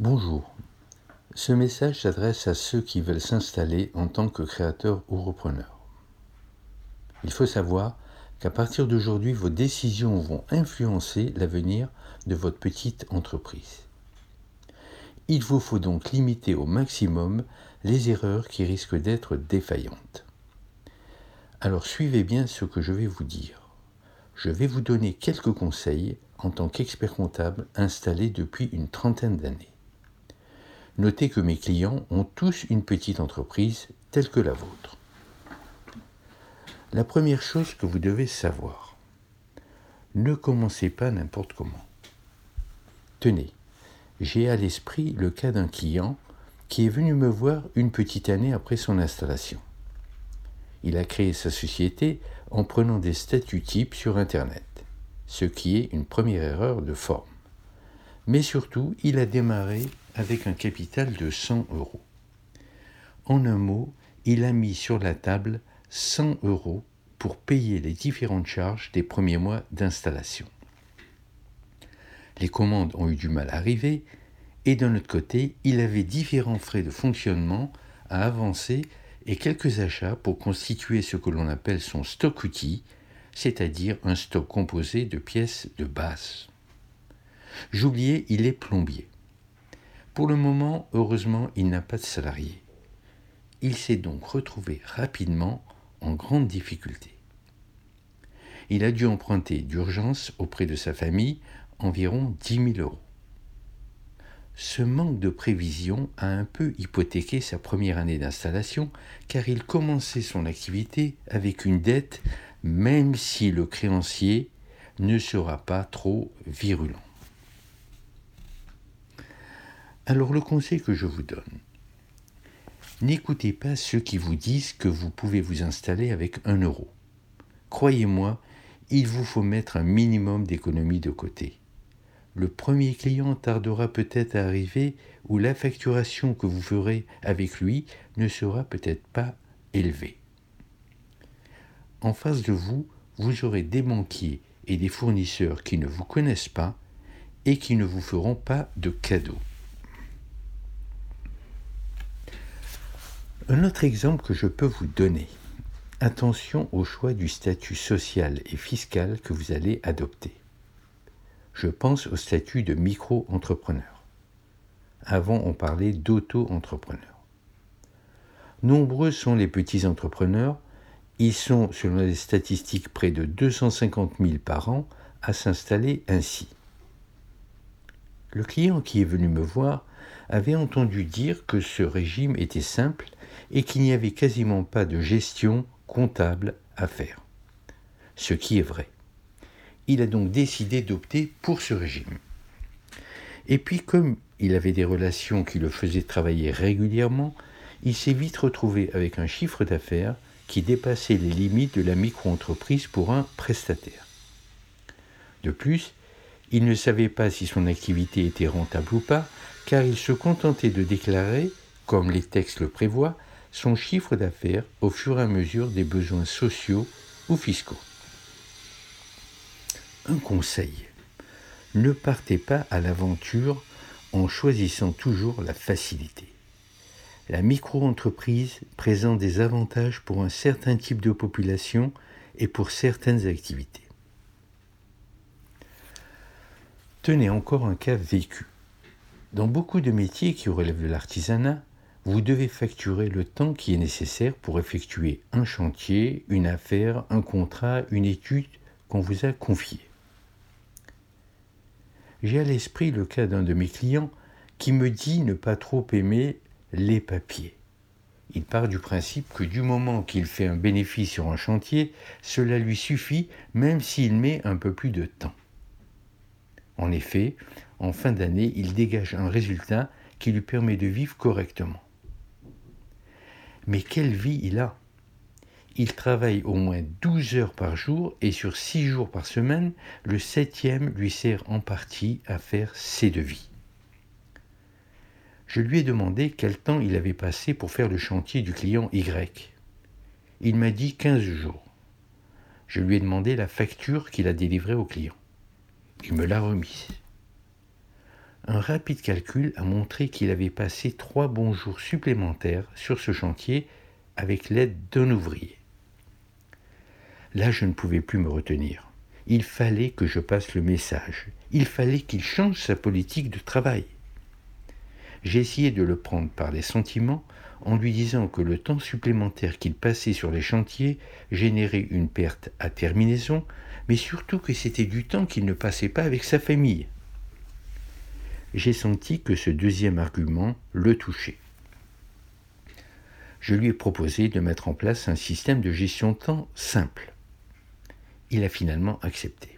Bonjour. Ce message s'adresse à ceux qui veulent s'installer en tant que créateurs ou repreneurs. Il faut savoir qu'à partir d'aujourd'hui, vos décisions vont influencer l'avenir de votre petite entreprise. Il vous faut donc limiter au maximum les erreurs qui risquent d'être défaillantes. Alors suivez bien ce que je vais vous dire. Je vais vous donner quelques conseils en tant qu'expert comptable installé depuis une trentaine d'années. Notez que mes clients ont tous une petite entreprise telle que la vôtre. La première chose que vous devez savoir, ne commencez pas n'importe comment. Tenez, j'ai à l'esprit le cas d'un client qui est venu me voir une petite année après son installation. Il a créé sa société en prenant des statuts types sur Internet, ce qui est une première erreur de forme. Mais surtout, il a démarré avec un capital de 100 euros. En un mot, il a mis sur la table 100 euros pour payer les différentes charges des premiers mois d'installation. Les commandes ont eu du mal à arriver et d'un autre côté, il avait différents frais de fonctionnement à avancer et quelques achats pour constituer ce que l'on appelle son stock outil, c'est-à-dire un stock composé de pièces de base. J'oubliais, il est plombier. Pour le moment, heureusement, il n'a pas de salarié. Il s'est donc retrouvé rapidement en grande difficulté. Il a dû emprunter d'urgence auprès de sa famille environ 10 000 euros. Ce manque de prévision a un peu hypothéqué sa première année d'installation car il commençait son activité avec une dette même si le créancier ne sera pas trop virulent. Alors le conseil que je vous donne, n'écoutez pas ceux qui vous disent que vous pouvez vous installer avec un euro. Croyez-moi, il vous faut mettre un minimum d'économie de côté. Le premier client tardera peut-être à arriver ou la facturation que vous ferez avec lui ne sera peut-être pas élevée. En face de vous, vous aurez des banquiers et des fournisseurs qui ne vous connaissent pas et qui ne vous feront pas de cadeaux. Un autre exemple que je peux vous donner. Attention au choix du statut social et fiscal que vous allez adopter. Je pense au statut de micro-entrepreneur. Avant, on parlait d'auto-entrepreneur. Nombreux sont les petits entrepreneurs. Ils sont, selon les statistiques, près de 250 000 par an à s'installer ainsi. Le client qui est venu me voir avait entendu dire que ce régime était simple et qu'il n'y avait quasiment pas de gestion comptable à faire. Ce qui est vrai. Il a donc décidé d'opter pour ce régime. Et puis comme il avait des relations qui le faisaient travailler régulièrement, il s'est vite retrouvé avec un chiffre d'affaires qui dépassait les limites de la micro-entreprise pour un prestataire. De plus, il ne savait pas si son activité était rentable ou pas, car il se contentait de déclarer, comme les textes le prévoient, son chiffre d'affaires au fur et à mesure des besoins sociaux ou fiscaux. Un conseil. Ne partez pas à l'aventure en choisissant toujours la facilité. La micro-entreprise présente des avantages pour un certain type de population et pour certaines activités. Tenez encore un cas vécu. Dans beaucoup de métiers qui relèvent de l'artisanat, vous devez facturer le temps qui est nécessaire pour effectuer un chantier, une affaire, un contrat, une étude qu'on vous a confiée. J'ai à l'esprit le cas d'un de mes clients qui me dit ne pas trop aimer les papiers. Il part du principe que du moment qu'il fait un bénéfice sur un chantier, cela lui suffit même s'il met un peu plus de temps. En effet, en fin d'année, il dégage un résultat qui lui permet de vivre correctement. Mais quelle vie il a Il travaille au moins 12 heures par jour et sur 6 jours par semaine, le septième lui sert en partie à faire ses devis. Je lui ai demandé quel temps il avait passé pour faire le chantier du client Y. Il m'a dit 15 jours. Je lui ai demandé la facture qu'il a délivrée au client. Il me l'a remise. Un rapide calcul a montré qu'il avait passé trois bons jours supplémentaires sur ce chantier avec l'aide d'un ouvrier. Là, je ne pouvais plus me retenir. Il fallait que je passe le message. Il fallait qu'il change sa politique de travail. J'ai essayé de le prendre par les sentiments en lui disant que le temps supplémentaire qu'il passait sur les chantiers générait une perte à terminaison, mais surtout que c'était du temps qu'il ne passait pas avec sa famille. J'ai senti que ce deuxième argument le touchait. Je lui ai proposé de mettre en place un système de gestion de temps simple il a finalement accepté.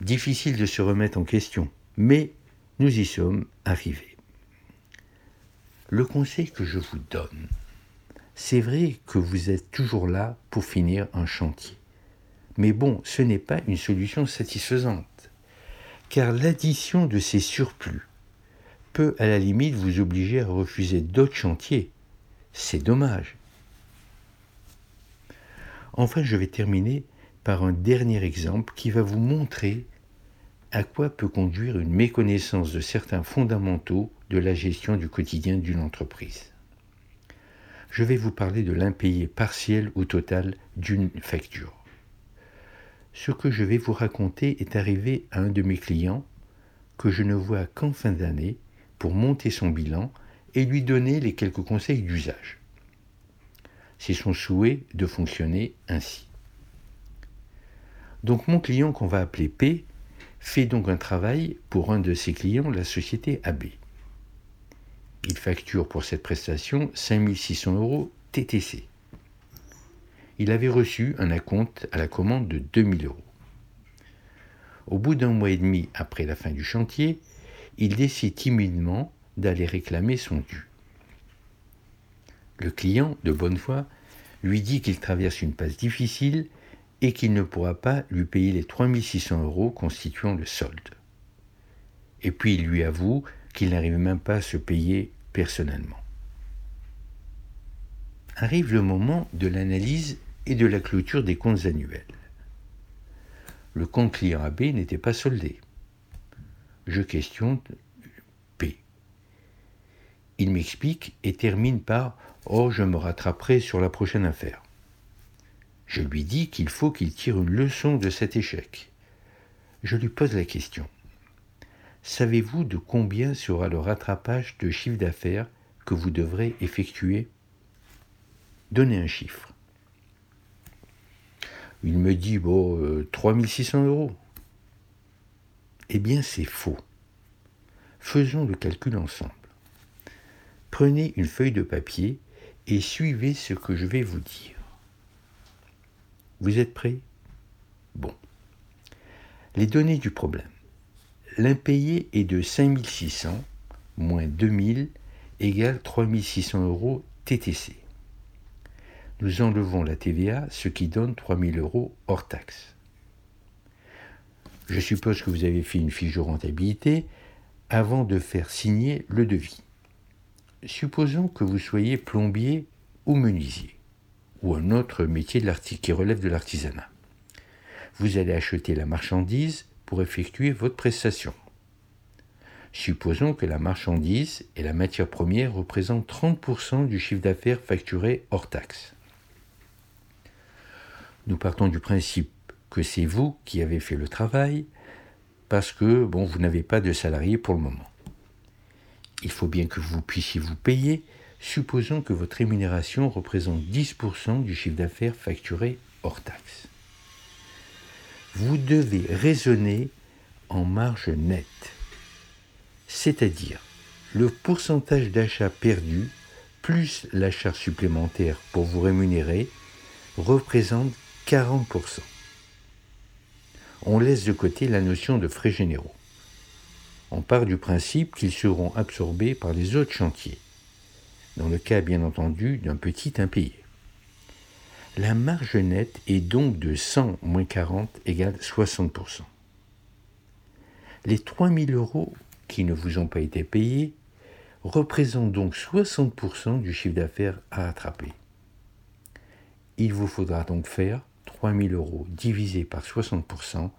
Difficile de se remettre en question, mais nous y sommes arrivés. Le conseil que je vous donne, c'est vrai que vous êtes toujours là pour finir un chantier. Mais bon, ce n'est pas une solution satisfaisante, car l'addition de ces surplus peut à la limite vous obliger à refuser d'autres chantiers. C'est dommage. Enfin, je vais terminer par un dernier exemple qui va vous montrer à quoi peut conduire une méconnaissance de certains fondamentaux de la gestion du quotidien d'une entreprise. Je vais vous parler de l'impayé partiel ou total d'une facture. Ce que je vais vous raconter est arrivé à un de mes clients que je ne vois qu'en fin d'année pour monter son bilan et lui donner les quelques conseils d'usage. C'est son souhait de fonctionner ainsi. Donc mon client qu'on va appeler P fait donc un travail pour un de ses clients, la société AB. Il facture pour cette prestation 5600 euros TTC. Il avait reçu un acompte à la commande de 2000 euros. Au bout d'un mois et demi après la fin du chantier, il décide timidement d'aller réclamer son dû. Le client, de bonne foi, lui dit qu'il traverse une passe difficile et qu'il ne pourra pas lui payer les 3600 euros constituant le solde. Et puis il lui avoue qu'il n'arrive même pas à se payer personnellement. Arrive le moment de l'analyse et de la clôture des comptes annuels. Le compte client AB n'était pas soldé. Je questionne P. Il m'explique et termine par Oh, je me rattraperai sur la prochaine affaire. Je lui dis qu'il faut qu'il tire une leçon de cet échec. Je lui pose la question. Savez-vous de combien sera le rattrapage de chiffre d'affaires que vous devrez effectuer? Donnez un chiffre. Il me dit, bon, 3600 euh, euros. Eh bien, c'est faux. Faisons le calcul ensemble. Prenez une feuille de papier et suivez ce que je vais vous dire. Vous êtes prêts? Bon. Les données du problème. L'impayé est de 5600 moins 2000 égale 3600 euros TTC. Nous enlevons la TVA, ce qui donne 3000 euros hors taxe. Je suppose que vous avez fait une fiche de rentabilité avant de faire signer le devis. Supposons que vous soyez plombier ou menuisier ou un autre métier de qui relève de l'artisanat. Vous allez acheter la marchandise pour effectuer votre prestation. Supposons que la marchandise et la matière première représentent 30% du chiffre d'affaires facturé hors taxe. Nous partons du principe que c'est vous qui avez fait le travail parce que bon, vous n'avez pas de salarié pour le moment. Il faut bien que vous puissiez vous payer supposons que votre rémunération représente 10% du chiffre d'affaires facturé hors taxe. Vous devez raisonner en marge nette, c'est-à-dire le pourcentage d'achat perdu plus l'achat supplémentaire pour vous rémunérer représente 40%. On laisse de côté la notion de frais généraux. On part du principe qu'ils seront absorbés par les autres chantiers dans le cas bien entendu d'un petit impayé. La marge nette est donc de 100 moins 40 égale 60%. Les 3000 euros qui ne vous ont pas été payés représentent donc 60% du chiffre d'affaires à attraper. Il vous faudra donc faire 3000 euros divisé par 60%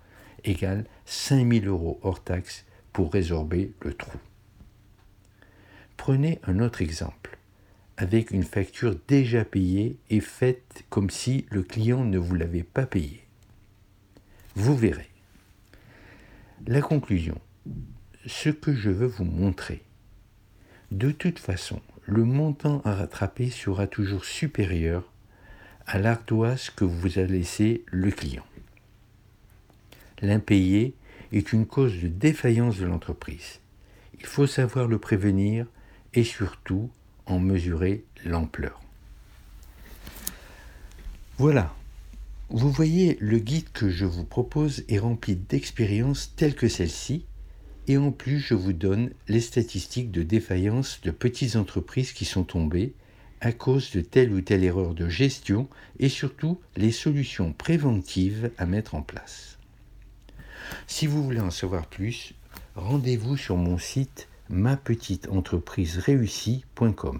égale 5000 euros hors taxe pour résorber le trou. Prenez un autre exemple, avec une facture déjà payée et faite comme si le client ne vous l'avait pas payée. Vous verrez. La conclusion, ce que je veux vous montrer. De toute façon, le montant à rattraper sera toujours supérieur à l'ardoise que vous a laissé le client. L'impayé est une cause de défaillance de l'entreprise. Il faut savoir le prévenir et surtout en mesurer l'ampleur. Voilà, vous voyez, le guide que je vous propose est rempli d'expériences telles que celle-ci, et en plus je vous donne les statistiques de défaillance de petites entreprises qui sont tombées à cause de telle ou telle erreur de gestion et surtout les solutions préventives à mettre en place. Si vous voulez en savoir plus, rendez-vous sur mon site mapetiteentrepriseréussie.com.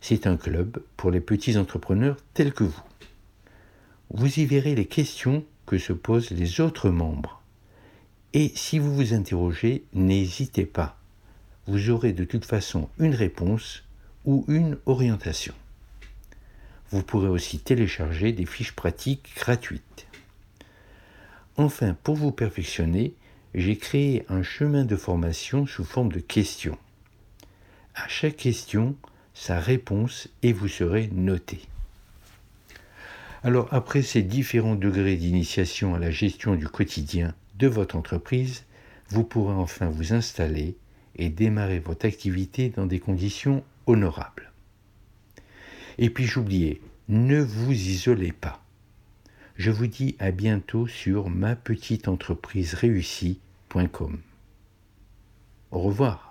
C'est un club pour les petits entrepreneurs tels que vous. Vous y verrez les questions que se posent les autres membres. Et si vous vous interrogez, n'hésitez pas. Vous aurez de toute façon une réponse ou une orientation. Vous pourrez aussi télécharger des fiches pratiques gratuites. Enfin, pour vous perfectionner, j'ai créé un chemin de formation sous forme de questions. À chaque question, sa réponse et vous serez noté. Alors après ces différents degrés d'initiation à la gestion du quotidien de votre entreprise, vous pourrez enfin vous installer et démarrer votre activité dans des conditions honorables. Et puis j'oubliais, ne vous isolez pas. Je vous dis à bientôt sur ma petite entreprise réussie au revoir.